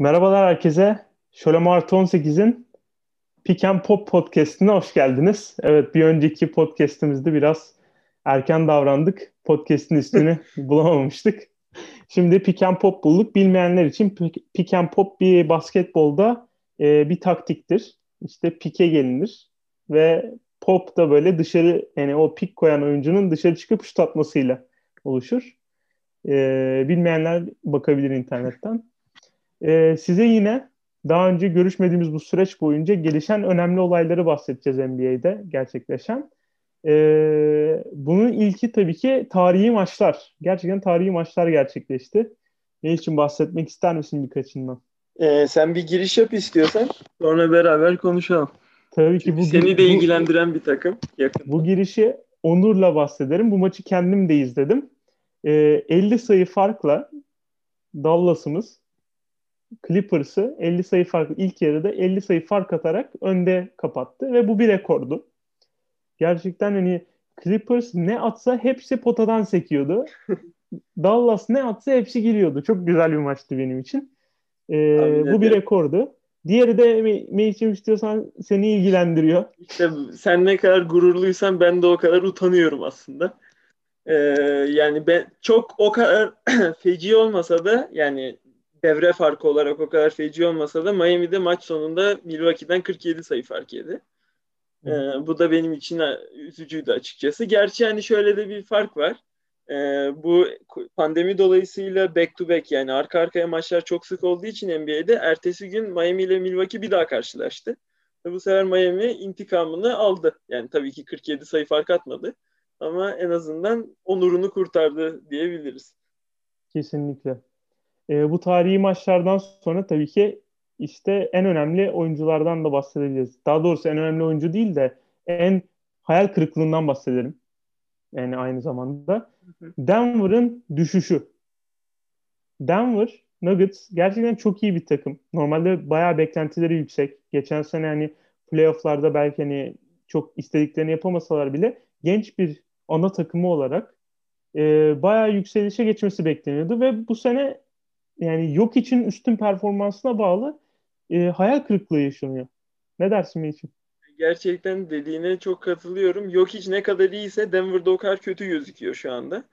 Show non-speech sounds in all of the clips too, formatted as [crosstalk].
Merhabalar herkese. Şöyle Mart 18'in Pick and Pop podcastine hoş geldiniz. Evet bir önceki podcastimizde biraz erken davrandık. Podcast'in ismini [laughs] bulamamıştık. Şimdi Pick and Pop bulduk. Bilmeyenler için Pick and Pop bir basketbolda e, bir taktiktir. İşte pike gelinir ve pop da böyle dışarı yani o pik koyan oyuncunun dışarı çıkıp şut atmasıyla oluşur. E, bilmeyenler bakabilir internetten. E, size yine daha önce görüşmediğimiz bu süreç boyunca gelişen önemli olayları bahsedeceğiz NBA'de gerçekleşen. E, bunun ilki tabii ki tarihi maçlar. Gerçekten tarihi maçlar gerçekleşti. Ne için bahsetmek ister misin birkaçından? Ee, sen bir giriş yap istiyorsan sonra beraber konuşalım. Tabii ki bu seni de ilgilendiren bir takım. Yakın. Bu girişi onurla bahsederim. Bu maçı kendim de izledim. Ee, 50 sayı farkla Dallas'ımız Clippers'ı 50 sayı fark ilk yarıda 50 sayı fark atarak önde kapattı ve bu bir rekordu. Gerçekten hani Clippers ne atsa hepsi potadan sekiyordu. [laughs] Dallas ne atsa hepsi giriyordu. Çok güzel bir maçtı benim için. Ee, bu bir rekordu. Diğeri de Meyçim istiyorsan seni ilgilendiriyor. İşte sen ne kadar gururluysan ben de o kadar utanıyorum aslında. Ee, yani ben çok o kadar [clears throat] feci olmasa da yani devre farkı olarak o kadar feci olmasa da Miami'de maç sonunda Milwaukee'den 47 sayı fark yedi. Ee, bu da benim için üzücüydü açıkçası. Gerçi hani şöyle de bir fark var. Ee, bu pandemi dolayısıyla back to back yani arka arkaya maçlar çok sık olduğu için NBA'de ertesi gün Miami ile Milwaukee bir daha karşılaştı. Bu sefer Miami intikamını aldı. Yani tabii ki 47 sayı fark atmadı. Ama en azından onurunu kurtardı diyebiliriz. Kesinlikle. E, bu tarihi maçlardan sonra tabii ki işte en önemli oyunculardan da bahsedebiliriz. Daha doğrusu en önemli oyuncu değil de en hayal kırıklığından bahsedelim. Yani aynı zamanda. Denver'ın düşüşü. Denver Nuggets gerçekten çok iyi bir takım. Normalde bayağı beklentileri yüksek. Geçen sene hani playofflarda belki hani çok istediklerini yapamasalar bile genç bir ana takımı olarak e, bayağı yükselişe geçmesi bekleniyordu ve bu sene yani yok için üstün performansına bağlı e, hayal kırıklığı yaşanıyor. Ne dersin için? Gerçekten dediğine çok katılıyorum. Yok hiç ne kadar iyiyse Denver'da o kadar kötü gözüküyor şu anda.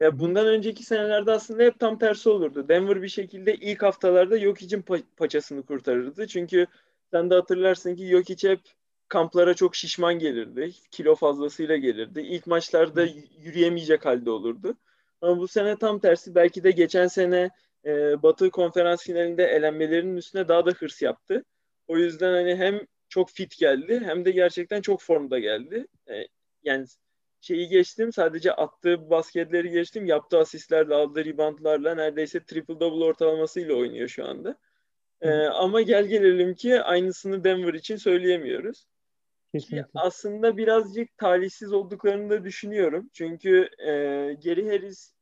Ya bundan önceki senelerde aslında hep tam tersi olurdu. Denver bir şekilde ilk haftalarda yok için pa- paçasını kurtarırdı. Çünkü sen de hatırlarsın ki yok hep kamplara çok şişman gelirdi. Kilo fazlasıyla gelirdi. İlk maçlarda yürüyemeyecek halde olurdu. Ama bu sene tam tersi. Belki de geçen sene e, Batı konferans finalinde elenmelerinin üstüne daha da hırs yaptı. O yüzden hani hem çok fit geldi hem de gerçekten çok formda geldi. E, yani şeyi geçtim sadece attığı basketleri geçtim yaptığı asistlerle aldığı reboundlarla neredeyse triple double ortalamasıyla oynuyor şu anda. E, ama gel gelelim ki aynısını Denver için söyleyemiyoruz. Ki aslında birazcık talihsiz olduklarını da düşünüyorum. Çünkü e, Geri Harris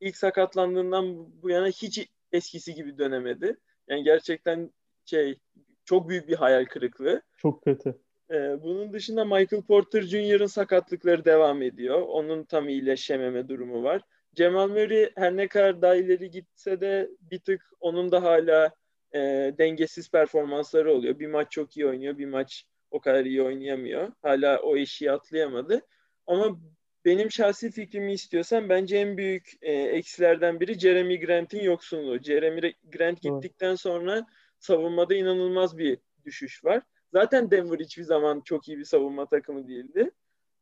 ilk sakatlandığından bu yana hiç eskisi gibi dönemedi. Yani gerçekten şey çok büyük bir hayal kırıklığı. Çok kötü. Ee, bunun dışında Michael Porter Jr.'ın sakatlıkları devam ediyor. Onun tam iyileşememe durumu var. Cemal Murray her ne kadar daha ileri gitse de bir tık onun da hala e, dengesiz performansları oluyor. Bir maç çok iyi oynuyor, bir maç o kadar iyi oynayamıyor. Hala o eşiği atlayamadı. Ama benim şahsi fikrimi istiyorsan bence en büyük e, eksilerden biri Jeremy Grant'in yoksunluğu. Jeremy Grant gittikten sonra savunmada inanılmaz bir düşüş var. Zaten Denver hiçbir zaman çok iyi bir savunma takımı değildi.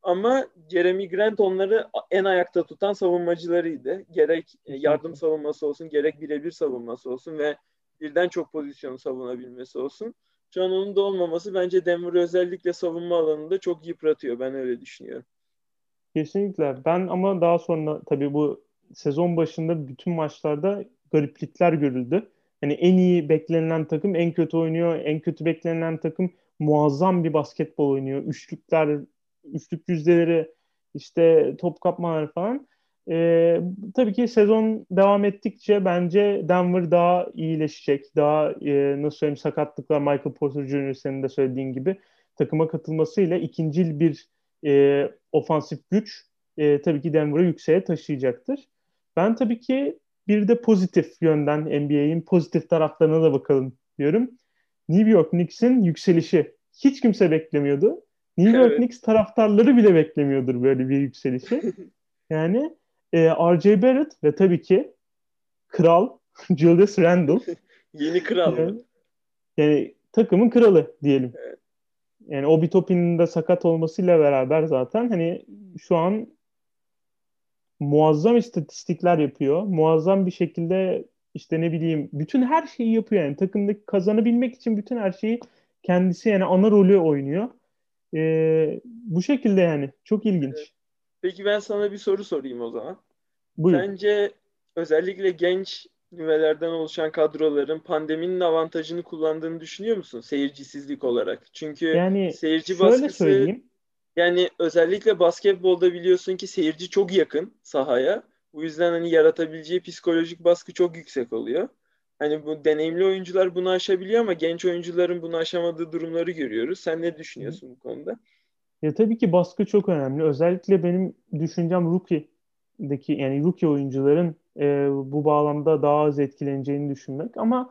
Ama Jeremy Grant onları en ayakta tutan savunmacılarıydı. Gerek e, yardım savunması olsun, gerek birebir savunması olsun ve birden çok pozisyonu savunabilmesi olsun. Şu an onun da olmaması bence Denver'ı özellikle savunma alanında çok yıpratıyor. Ben öyle düşünüyorum. Kesinlikle. Ben ama daha sonra tabii bu sezon başında bütün maçlarda gariplikler görüldü. Hani en iyi beklenilen takım en kötü oynuyor. En kötü beklenilen takım muazzam bir basketbol oynuyor. Üçlükler, üçlük yüzdeleri, işte top kapmalar falan. Ee, tabii ki sezon devam ettikçe bence Denver daha iyileşecek. Daha e, nasıl söyleyeyim sakatlıklar Michael Porter Jr. senin de söylediğin gibi takıma katılmasıyla ikincil bir e, ofansif güç e, tabii ki Denver'ı yükseğe taşıyacaktır. Ben tabii ki bir de pozitif yönden NBA'in pozitif taraflarına da bakalım diyorum. New York Knicks'in yükselişi. Hiç kimse beklemiyordu. New York evet. Knicks taraftarları bile beklemiyordur böyle bir yükselişi. [laughs] yani e, R.J. Barrett ve tabii ki kral [laughs] Julius Randle. Yeni kral yani, yani takımın kralı diyelim. Yani Obi Toppin'in de sakat olmasıyla beraber zaten hani şu an muazzam istatistikler yapıyor. Muazzam bir şekilde işte ne bileyim bütün her şeyi yapıyor yani takımdaki kazanabilmek için bütün her şeyi kendisi yani ana rolü oynuyor. Ee, bu şekilde yani çok ilginç. Peki ben sana bir soru sorayım o zaman. Buyur. Sence özellikle genç nüvelerden oluşan kadroların pandeminin avantajını kullandığını düşünüyor musun seyircisizlik olarak? Çünkü yani seyirci baskısı söyleyeyim. yani özellikle basketbolda biliyorsun ki seyirci çok yakın sahaya. Bu yüzden hani yaratabileceği psikolojik baskı çok yüksek oluyor. Hani bu deneyimli oyuncular bunu aşabiliyor ama genç oyuncuların bunu aşamadığı durumları görüyoruz. Sen ne düşünüyorsun bu konuda? Ya tabii ki baskı çok önemli. Özellikle benim düşüncem rookie'deki yani rookie oyuncuların e, bu bağlamda daha az etkileneceğini düşünmek. Ama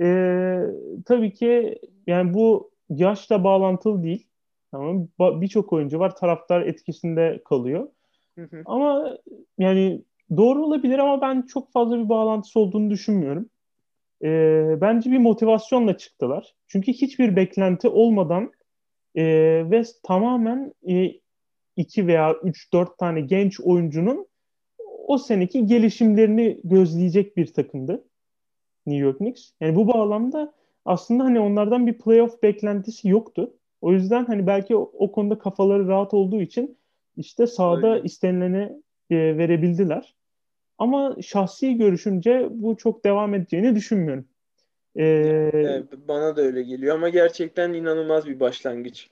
e, tabii ki yani bu yaşla bağlantılı değil. Tamam. Birçok oyuncu var taraftar etkisinde kalıyor. Hı hı. Ama yani doğru olabilir ama ben çok fazla bir bağlantısı olduğunu düşünmüyorum. E, bence bir motivasyonla çıktılar. Çünkü hiçbir beklenti olmadan e, ve tamamen e, iki veya üç dört tane genç oyuncunun o seneki gelişimlerini gözleyecek bir takımdı New York Knicks. Yani bu bağlamda aslında hani onlardan bir playoff beklentisi yoktu. O yüzden hani belki o, o konuda kafaları rahat olduğu için işte sahada Öyle. istenileni e, verebildiler. Ama şahsi görüşümce bu çok devam edeceğini düşünmüyorum. Ee, bana da öyle geliyor ama gerçekten inanılmaz bir başlangıç.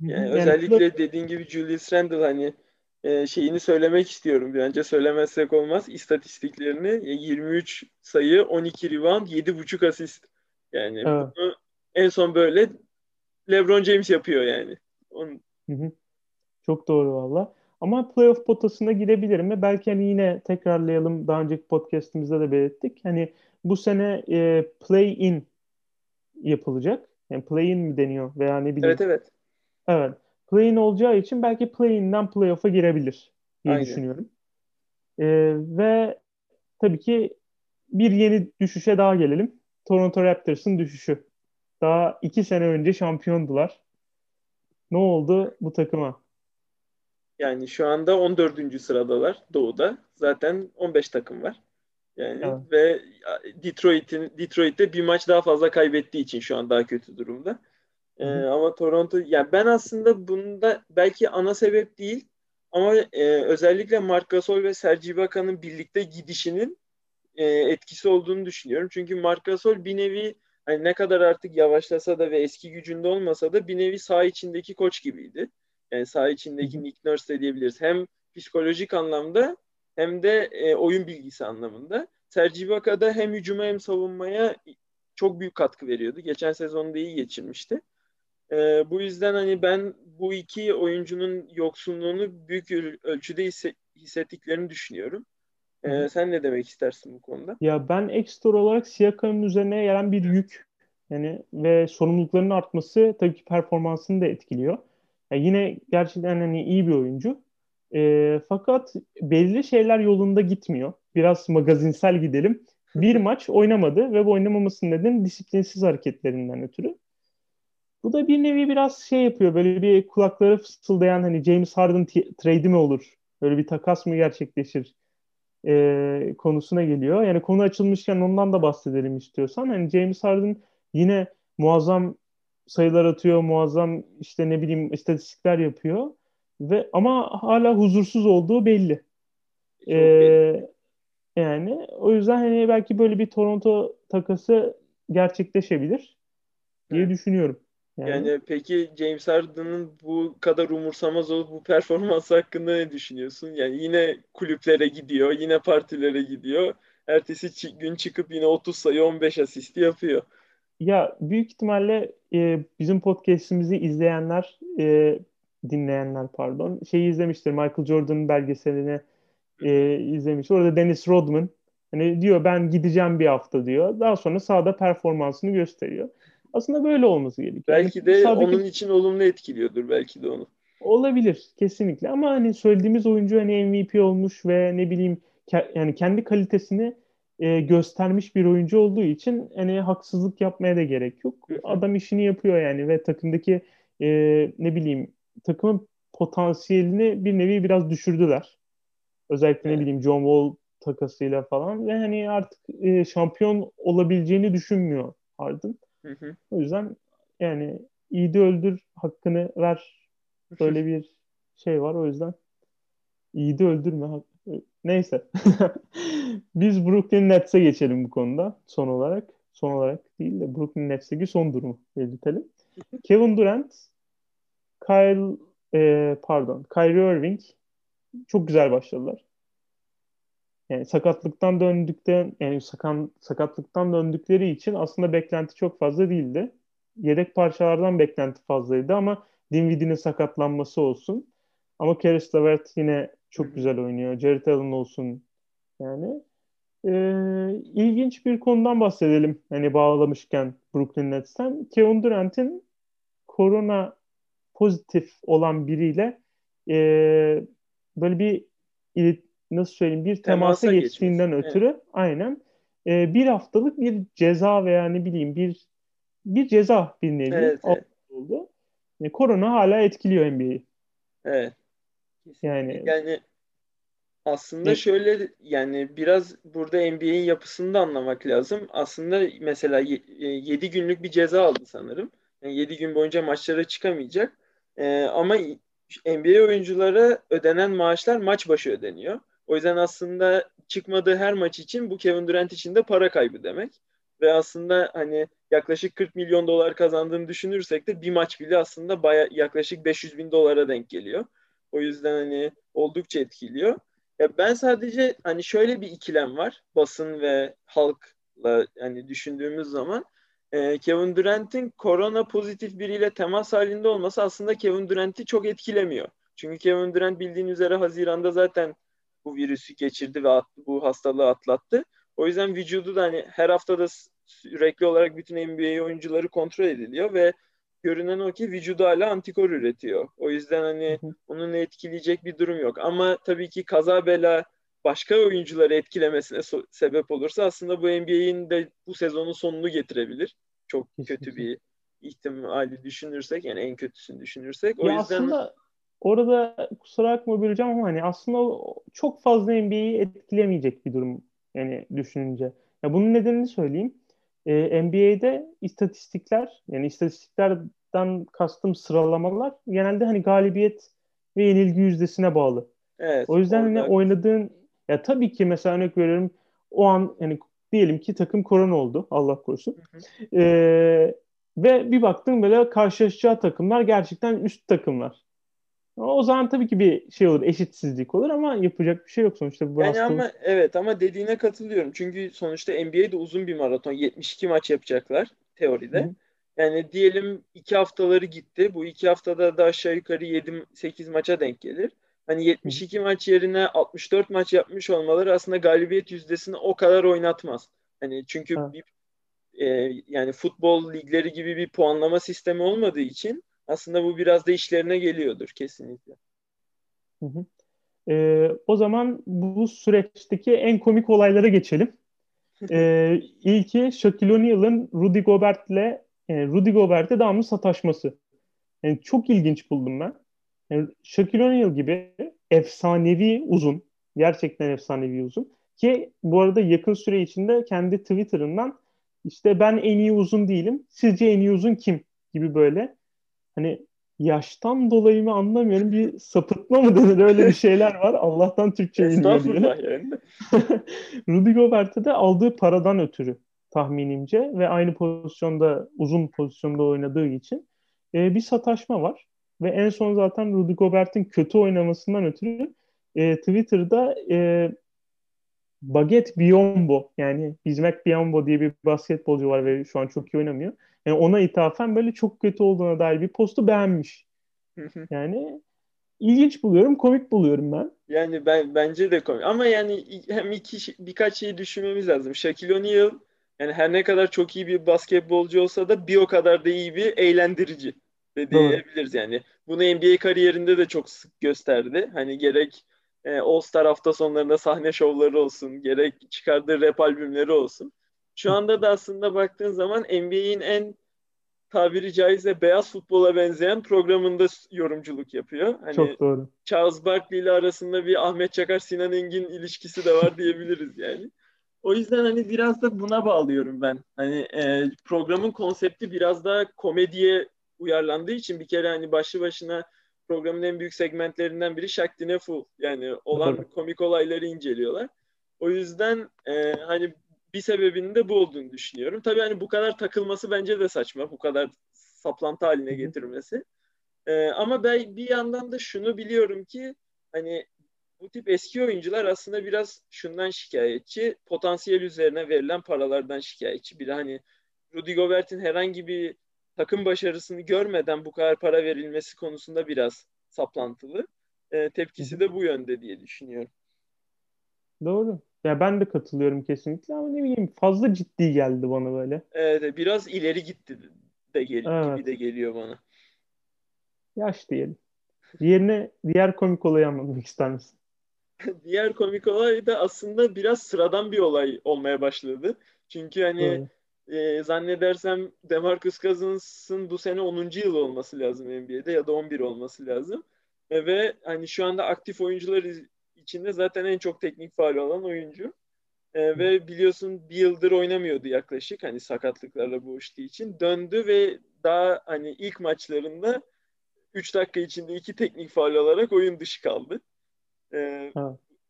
Yani, yani özellikle dediğin gibi Julius Randle hani e, şeyini söylemek istiyorum. Bence söylemezsek olmaz. İstatistiklerini 23 sayı, 12 rebound, 7.5 asist. Yani evet. bunu en son böyle LeBron James yapıyor yani. Onun... Hı hı. Çok doğru valla. Ama playoff potasına girebilir mi? Belki hani yine tekrarlayalım. Daha önceki podcastimizde de belirttik. Hani bu sene e, play-in yapılacak. Yani play-in mi deniyor veya ne bileyim. Evet evet. Evet play-in olacağı için belki play-in'den play-off'a girebilir diye Aynen. düşünüyorum. Ee, ve tabii ki bir yeni düşüşe daha gelelim. Toronto Raptors'ın düşüşü. Daha iki sene önce şampiyondular. Ne oldu bu takıma? Yani şu anda 14. sıradalar Doğu'da. Zaten 15 takım var. Yani evet. ve Detroit'in Detroit'te bir maç daha fazla kaybettiği için şu an daha kötü durumda. Ee, ama Toronto yani ben aslında bunda belki ana sebep değil ama e, özellikle Marc Gasol ve Serge Ibaka'nın birlikte gidişinin e, etkisi olduğunu düşünüyorum. Çünkü Marc Gasol bir nevi hani ne kadar artık yavaşlasa da ve eski gücünde olmasa da bir nevi saha içindeki koç gibiydi. Yani saha içindeki Nick Nurse de diyebiliriz. Hem psikolojik anlamda hem de e, oyun bilgisi anlamında. Serge Ibaka da hem hücuma hem savunmaya çok büyük katkı veriyordu. Geçen sezonda iyi geçirmişti. E, bu yüzden hani ben bu iki oyuncunun yoksunluğunu büyük ölçüde hisse, hissettiklerini düşünüyorum. E, sen ne demek istersin bu konuda? Ya ben ekstra olarak Siakam'ın üzerine gelen bir yük yani ve sorumluluklarının artması tabii ki performansını da etkiliyor. Yani yine gerçekten hani iyi bir oyuncu. E, fakat belli şeyler yolunda gitmiyor. Biraz magazinsel gidelim. Bir [laughs] maç oynamadı ve bu oynamamasının nedeni disiplinsiz hareketlerinden ötürü. Bu da bir nevi biraz şey yapıyor. Böyle bir kulakları fısıldayan hani James Harden trade'i mi olur? Böyle bir takas mı gerçekleşir? E, konusuna geliyor. Yani konu açılmışken ondan da bahsedelim istiyorsan. Hani James Harden yine muazzam sayılar atıyor, muazzam işte ne bileyim istatistikler yapıyor ve ama hala huzursuz olduğu belli. Ee, yani o yüzden hani belki böyle bir Toronto takası gerçekleşebilir diye evet. düşünüyorum. Yani, yani peki James Harden'ın bu kadar umursamaz olup bu performans hakkında ne düşünüyorsun? Yani yine kulüplere gidiyor, yine partilere gidiyor. Ertesi gün çıkıp yine 30 sayı 15 asist yapıyor. Ya büyük ihtimalle e, bizim podcast'imizi izleyenler, e, dinleyenler pardon, şeyi izlemiştir. Michael Jordan'ın belgeselini e, izlemiş. Orada Dennis Rodman Hani diyor ben gideceğim bir hafta diyor. Daha sonra sahada performansını gösteriyor. Aslında böyle olması gerekiyor. Belki de sahadaki... onun için olumlu etkiliyordur belki de onu. Olabilir kesinlikle ama hani söylediğimiz oyuncu hani MVP olmuş ve ne bileyim yani kendi kalitesini e, göstermiş bir oyuncu olduğu için hani haksızlık yapmaya da gerek yok. Adam işini yapıyor yani ve takımdaki e, ne bileyim takımın potansiyelini bir nevi biraz düşürdüler. Özellikle ne bileyim John Wall takasıyla falan ve hani artık e, şampiyon olabileceğini düşünmüyor Harden. Hı hı. O yüzden yani iyi de öldür hakkını ver böyle bir şey var o yüzden iyi de öldürme neyse [laughs] biz Brooklyn Nets'e geçelim bu konuda son olarak son olarak değil de Brooklyn Nets'teki son durumu belirtelim. [laughs] Kevin Durant Kyle e, pardon Kyrie Irving çok güzel başladılar. Yani sakatlıktan döndükten yani sakan, sakatlıktan döndükleri için aslında beklenti çok fazla değildi. Yedek parçalardan beklenti fazlaydı ama Dinwiddie'nin sakatlanması olsun. Ama Caris LeVert yine çok güzel oynuyor. Jared Allen olsun yani. Ee, ilginç bir konudan bahsedelim. Hani bağlamışken Brooklyn Nets'ten. Kevin Durant'in korona pozitif olan biriyle e, böyle bir nasıl söyleyeyim bir temasa, temasa geçtiğinden geçmiş. ötürü evet. aynen e, bir haftalık bir ceza veya ne bileyim bir bir ceza bir nevi evet, evet. oldu. E, korona hala etkiliyor NBA'yi. Evet. Yani yani aslında evet. şöyle yani biraz burada NBA'in yapısını da anlamak lazım. Aslında mesela 7 e, günlük bir ceza aldı sanırım. Yani 7 gün boyunca maçlara çıkamayacak. Ee, ama NBA oyunculara ödenen maaşlar maç başı ödeniyor. O yüzden aslında çıkmadığı her maç için bu Kevin Durant için de para kaybı demek. Ve aslında hani yaklaşık 40 milyon dolar kazandığını düşünürsek de bir maç bile aslında baya yaklaşık 500 bin dolara denk geliyor. O yüzden hani oldukça etkiliyor. Ya ben sadece hani şöyle bir ikilem var basın ve halkla hani düşündüğümüz zaman e, Kevin Durant'in korona pozitif biriyle temas halinde olması aslında Kevin Durant'i çok etkilemiyor. Çünkü Kevin Durant bildiğin üzere Haziran'da zaten bu virüsü geçirdi ve bu hastalığı atlattı. O yüzden vücudu da hani her haftada sürekli olarak bütün NBA oyuncuları kontrol ediliyor ve görünen o ki vücudu hala antikor üretiyor. O yüzden hani onun etkileyecek bir durum yok. Ama tabii ki kaza bela başka oyuncuları etkilemesine so- sebep olursa aslında bu NBA'in de bu sezonun sonunu getirebilir. Çok kötü bir ihtimali düşünürsek yani en kötüsünü düşünürsek. O ya yüzden aslında orada kusura bakma böleceğim ama hani aslında çok fazla NBA'yi etkilemeyecek bir durum yani düşününce. Ya bunun nedenini söyleyeyim. Ee, NBA'de istatistikler yani istatistiklerden kastım sıralamalar genelde hani galibiyet ve yenilgi yüzdesine bağlı. Evet, o yüzden hani oynadığın ya tabii ki mesela örnek veriyorum o an yani diyelim ki takım korona oldu Allah korusun. Hı hı. Ee, ve bir baktın böyle karşılaşacağı takımlar gerçekten üst takımlar. O zaman tabii ki bir şey olur, eşitsizlik olur ama yapacak bir şey yok sonuçta. Bu yani hastalık... ama evet ama dediğine katılıyorum. Çünkü sonuçta NBA'de uzun bir maraton. 72 maç yapacaklar teoride. Hı-hı. Yani diyelim iki haftaları gitti. Bu iki haftada da aşağı yukarı 7-8 maça denk gelir. Hani 72 Hı-hı. maç yerine 64 maç yapmış olmaları aslında galibiyet yüzdesini o kadar oynatmaz. Hani çünkü bir, e, yani futbol ligleri gibi bir puanlama sistemi olmadığı için aslında bu biraz da işlerine geliyordur kesinlikle. Hı hı. Ee, o zaman bu süreçteki en komik olaylara geçelim. [laughs] Ee, ilki Shaquille O'Neal'ın Rudy Gobert'le yani Rudy Gobert'e devamlı sataşması. Yani çok ilginç buldum ben. Yani Shaquille O'Neal gibi efsanevi uzun, gerçekten efsanevi uzun ki bu arada yakın süre içinde kendi Twitter'ından işte ben en iyi uzun değilim, sizce en iyi uzun kim gibi böyle hani yaştan dolayı mı anlamıyorum bir sapıtma mı denir öyle bir şeyler var. Allah'tan Türkçe bilmiyor diye. yani. [laughs] Rudy Gobert'e de aldığı paradan ötürü tahminimce ve aynı pozisyonda uzun pozisyonda oynadığı için e, bir sataşma var. Ve en son zaten Rudy Gobert'in kötü oynamasından ötürü e, Twitter'da e, Baget Biombo yani Bismack Biombo diye bir basketbolcu var ve şu an çok iyi oynamıyor. Yani ona ithafen böyle çok kötü olduğuna dair bir postu beğenmiş. yani ilginç buluyorum, komik buluyorum ben. Yani ben bence de komik. Ama yani hem iki birkaç şeyi düşünmemiz lazım. Shaquille O'Neal yani her ne kadar çok iyi bir basketbolcu olsa da bir o kadar da iyi bir eğlendirici de diyebiliriz yani. Bunu NBA kariyerinde de çok sık gösterdi. Hani gerek e, All-Star hafta sonlarında sahne şovları olsun, gerek çıkardığı rap albümleri olsun. Şu anda da aslında baktığın zaman NBA'in en tabiri caizse beyaz futbola benzeyen programında yorumculuk yapıyor. Hani Çok doğru. Charles Barkley ile arasında bir Ahmet Çakar Sinan Engin ilişkisi de var diyebiliriz yani. O yüzden hani biraz da buna bağlıyorum ben. Hani e, programın konsepti biraz daha komediye uyarlandığı için bir kere hani başlı başına programın en büyük segmentlerinden biri Shaq Full. Yani olan komik olayları inceliyorlar. O yüzden e, hani bir sebebinin de bu olduğunu düşünüyorum. Tabii hani bu kadar takılması bence de saçma. Bu kadar saplantı haline getirmesi. Ee, ama ben bir yandan da şunu biliyorum ki hani bu tip eski oyuncular aslında biraz şundan şikayetçi. Potansiyel üzerine verilen paralardan şikayetçi. Bir de hani Rudy Gobert'in herhangi bir takım başarısını görmeden bu kadar para verilmesi konusunda biraz saplantılı. E, tepkisi de bu yönde diye düşünüyorum. Doğru. Ya ben de katılıyorum kesinlikle ama ne bileyim fazla ciddi geldi bana böyle. Evet biraz ileri gitti de gel evet. gibi de geliyor bana. Yaş diyelim. Diğerine diğer komik olayı anlatmak ister misin? [laughs] diğer komik olay da aslında biraz sıradan bir olay olmaya başladı. Çünkü hani e, zannedersem Demarcus Cousins'ın bu sene 10. yıl olması lazım NBA'de ya da 11 olması lazım. E, ve hani şu anda aktif oyuncular içinde zaten en çok teknik faal olan oyuncu. E, ve biliyorsun bir yıldır oynamıyordu yaklaşık hani sakatlıklarla boğuştuğu için. Döndü ve daha hani ilk maçlarında 3 dakika içinde iki teknik faal olarak oyun dışı kaldı. E,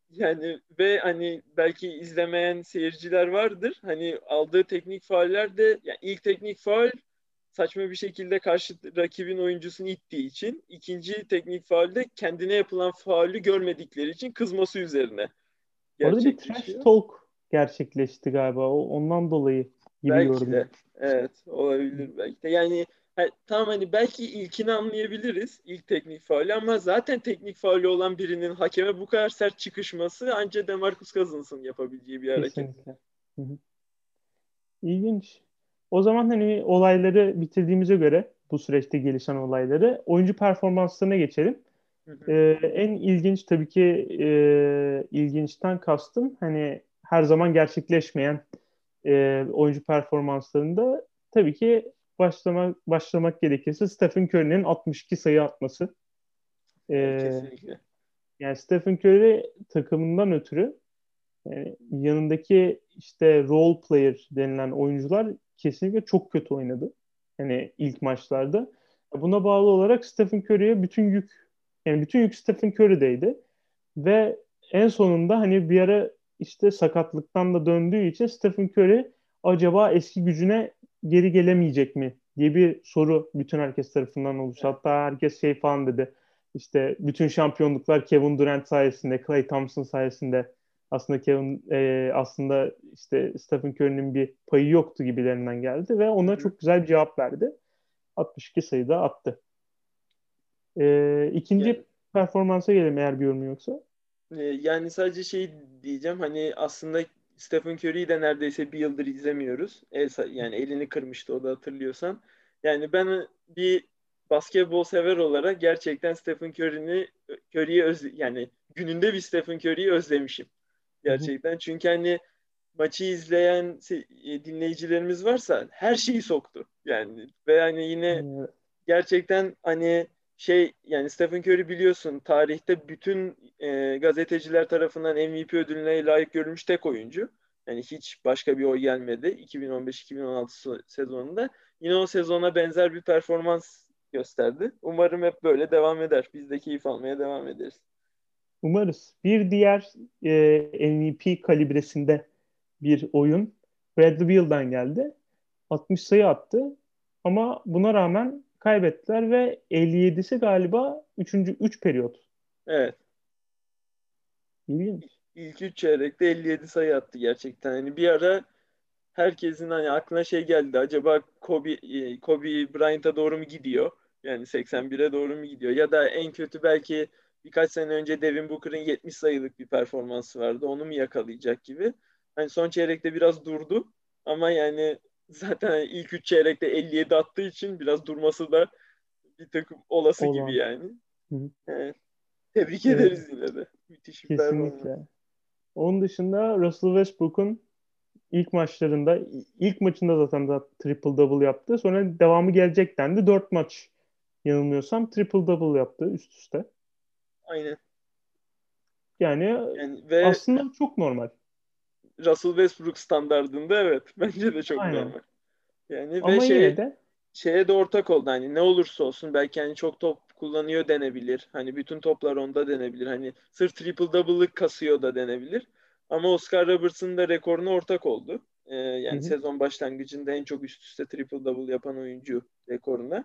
Yani ve hani belki izlemeyen seyirciler vardır. Hani aldığı teknik fauller de yani ilk teknik faul saçma bir şekilde karşı rakibin oyuncusunu ittiği için ikinci teknik faulde kendine yapılan faulü görmedikleri için kızması üzerine Orada bir trash talk gerçekleşti galiba. O, ondan dolayı gibi belki de. Evet olabilir belki de. Yani he, tamam hani belki ilkini anlayabiliriz. ilk teknik faulü ama zaten teknik faulü olan birinin hakeme bu kadar sert çıkışması ancak Demarcus Cousins'ın yapabileceği bir hareket. Kesinlikle. Hı hı. İlginç. O zaman hani olayları bitirdiğimize göre bu süreçte gelişen olayları oyuncu performanslarına geçelim. Ee, en ilginç tabii ki e, ilginçten kastım hani her zaman gerçekleşmeyen e, oyuncu performanslarında tabii ki başlamak başlamak gerekirse Stephen Curry'nin 62 sayı atması. Ee, Kesinlikle. Yani Stephen Curry takımından ötürü yani yanındaki işte role player denilen oyuncular kesinlikle çok kötü oynadı. Yani ilk maçlarda. Buna bağlı olarak Stephen Curry'e bütün yük yani bütün yük Stephen Curry'deydi. Ve en sonunda hani bir ara işte sakatlıktan da döndüğü için Stephen Curry acaba eski gücüne geri gelemeyecek mi diye bir soru bütün herkes tarafından oluştu. Hatta herkes şey falan dedi. İşte bütün şampiyonluklar Kevin Durant sayesinde, Clay Thompson sayesinde aslında Kevin e, aslında işte Stephen Curry'nin bir payı yoktu gibilerinden geldi ve ona çok güzel bir cevap verdi. 62 sayıda attı. E, ikinci yani, performansa gelelim eğer bir yorum yoksa. E, yani sadece şey diyeceğim hani aslında Stephen Curry'i de neredeyse bir yıldır izlemiyoruz. El, yani elini kırmıştı o da hatırlıyorsan. Yani ben bir basketbol sever olarak gerçekten Stephen Curry'ni Curry'i öz yani gününde bir Stephen Curry'i özlemişim. Gerçekten. Çünkü hani maçı izleyen e, dinleyicilerimiz varsa her şeyi soktu. Yani ve yani yine gerçekten hani şey yani Stephen Curry biliyorsun tarihte bütün e, gazeteciler tarafından MVP ödülüne layık görülmüş tek oyuncu. Yani hiç başka bir oy gelmedi 2015-2016 sezonunda. Yine o sezona benzer bir performans gösterdi. Umarım hep böyle devam eder. Biz de keyif almaya devam ederiz. Umarız. Bir diğer e, MVP kalibresinde bir oyun Bradley Beal'dan geldi. 60 sayı attı. Ama buna rağmen kaybettiler ve 57'si galiba 3. 3 periyot. Evet. İlginç. İlk 3 çeyrekte 57 sayı attı gerçekten. Yani bir ara herkesin hani aklına şey geldi. Acaba Kobe, e, Kobe Bryant'a doğru mu gidiyor? Yani 81'e doğru mu gidiyor? Ya da en kötü belki birkaç sene önce Devin Booker'ın 70 sayılık bir performansı vardı. Onu mu yakalayacak gibi. Hani son çeyrekte biraz durdu ama yani zaten ilk üç çeyrekte 57 attığı için biraz durması da bir tık olası Olan. gibi yani. Evet. Tebrik evet. ederiz yine de. Müthiş bir Kesinlikle. Onun dışında Russell Westbrook'un ilk maçlarında ilk maçında zaten da triple double yaptı. Sonra devamı gelecek dendi. Dört maç yanılmıyorsam triple double yaptı üst üste. Aynen. Yani, yani ve aslında çok normal. Russell Westbrook standardında evet. [laughs] Bence de çok Aynen. normal. Yani Ama ve şey, de şeye de ortak oldu. Hani ne olursa olsun belki hani çok top kullanıyor denebilir. Hani bütün toplar onda denebilir. Hani sırf triple double'lık kasıyor da denebilir. Ama Oscar Robertson da rekoruna ortak oldu. Ee, yani Hı-hı. sezon başlangıcında en çok üst üste triple double yapan oyuncu rekoruna.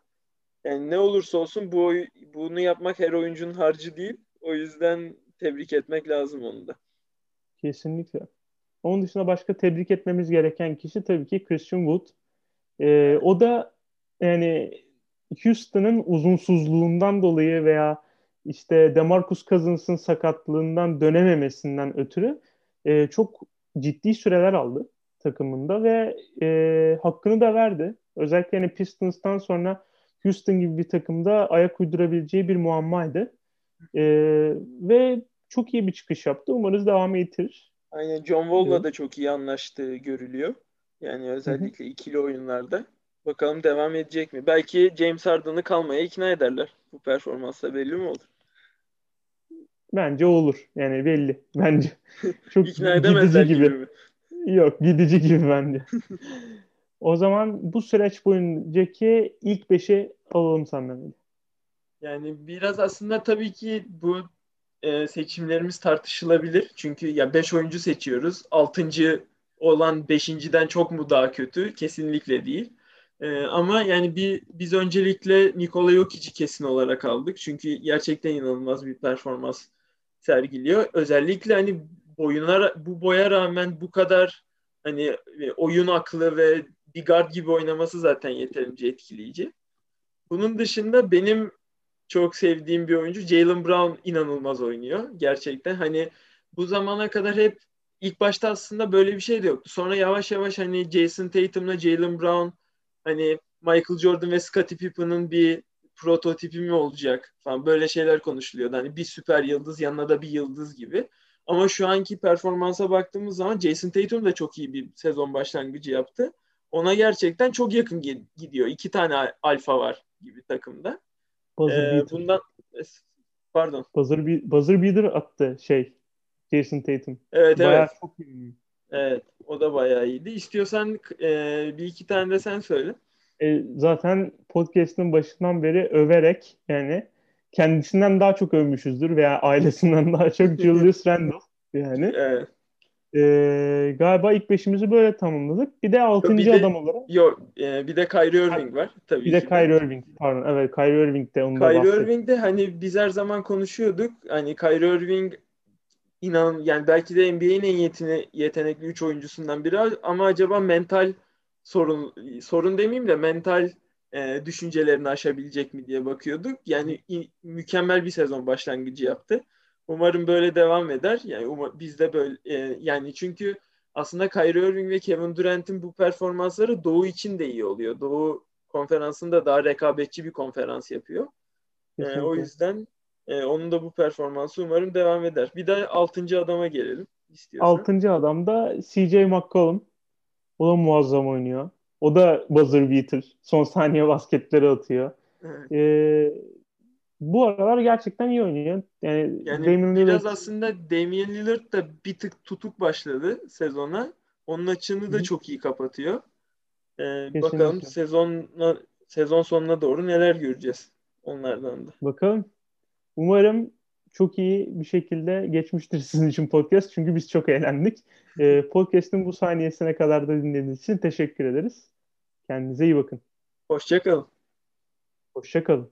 Yani ne olursa olsun bu bunu yapmak her oyuncunun harcı değil. O yüzden tebrik etmek lazım onu da. Kesinlikle. Onun dışında başka tebrik etmemiz gereken kişi tabii ki Christian Wood. Ee, o da yani Houston'ın uzunsuzluğundan dolayı veya işte DeMarcus Cousins'ın sakatlığından dönememesinden ötürü e, çok ciddi süreler aldı takımında ve e, hakkını da verdi. Özellikle yani Pistons'tan sonra Houston gibi bir takımda ayak uydurabileceği bir muammaydı. E, ve çok iyi bir çıkış yaptı. Umarız devam ettirir. Aynen John Wall'la evet. da çok iyi anlaştığı görülüyor. Yani özellikle Hı-hı. ikili oyunlarda. Bakalım devam edecek mi? Belki James Harden'ı kalmaya ikna ederler. Bu performansla belli mi olur? Bence olur. Yani belli. Bence. [laughs] Çok ikna edemezler gibi. gibi mi? Yok gidici gibi bence. [laughs] o zaman bu süreç boyuncaki ilk beşi alalım senden. Yani biraz aslında tabii ki bu e, seçimlerimiz tartışılabilir. Çünkü ya 5 oyuncu seçiyoruz. 6. olan 5.den çok mu daha kötü? Kesinlikle değil. E, ama yani bir biz öncelikle Nikola Jokic'i kesin olarak aldık. Çünkü gerçekten inanılmaz bir performans sergiliyor. Özellikle hani boyuna bu boya rağmen bu kadar hani e, oyun aklı ve bir guard gibi oynaması zaten yeterince etkileyici. Bunun dışında benim çok sevdiğim bir oyuncu Jalen Brown inanılmaz oynuyor. Gerçekten hani bu zamana kadar hep ilk başta aslında böyle bir şey de yoktu. Sonra yavaş yavaş hani Jason Tatum'la Jalen Brown hani Michael Jordan ve Scottie Pippen'ın bir prototipi mi olacak falan böyle şeyler konuşuluyordu. Hani bir süper yıldız yanına da bir yıldız gibi. Ama şu anki performansa baktığımız zaman Jason Tatum da çok iyi bir sezon başlangıcı yaptı. Ona gerçekten çok yakın gidiyor. İki tane alfa var gibi takımda. Buzzer ee, bundan pardon. Buzzer, buzzer beater attı şey Jason Tatum. Evet bayağı evet. Çok iyi. Evet o da bayağı iyiydi. İstiyorsan e, bir iki tane de sen söyle. E, zaten podcast'ın başından beri överek yani kendisinden daha çok övmüşüzdür veya ailesinden daha çok [laughs] Julius Randle yani. Evet. Ee, galiba ilk beşimizi böyle tamamladık. Bir de altıncı bir de, adam olarak. Yok, e, bir de Kyrie Irving var tabii Bir de Kyrie Irving pardon. Evet, Kyrie Irving de onu Kyrie da Irving de hani biz her zaman konuşuyorduk. Hani Kyrie Irving inan yani belki de NBA'nin en yetine, yetenekli 3 oyuncusundan biri ama acaba mental sorun sorun demeyeyim de mental e, düşüncelerini aşabilecek mi diye bakıyorduk. Yani mükemmel bir sezon başlangıcı yaptı. Umarım böyle devam eder. Yani um- biz de böyle e, yani çünkü aslında Kyrie Irving ve Kevin Durant'in bu performansları Doğu için de iyi oluyor. Doğu konferansında daha rekabetçi bir konferans yapıyor. E, o yüzden e, onun da bu performansı umarım devam eder. Bir de altıncı adama gelelim istiyorsan. Altıncı adam da CJ McCollum. O da muazzam oynuyor. O da buzzer beater. Son saniye basketleri atıyor. Evet. Ee, bu aralar gerçekten iyi oynuyor. Yani, yani Damian Lillard... biraz aslında Damian Lillard da bir tık tutuk başladı sezona. Onun açığını da çok iyi kapatıyor. Ee, bakalım sezonla sezon sonuna doğru neler göreceğiz onlardan da. Bakalım. Umarım çok iyi bir şekilde geçmiştir [laughs] sizin için podcast. Çünkü biz çok eğlendik. Ee, podcast'ın bu saniyesine kadar da dinlediğiniz için teşekkür ederiz. Kendinize iyi bakın. Hoşçakalın. Hoşçakalın.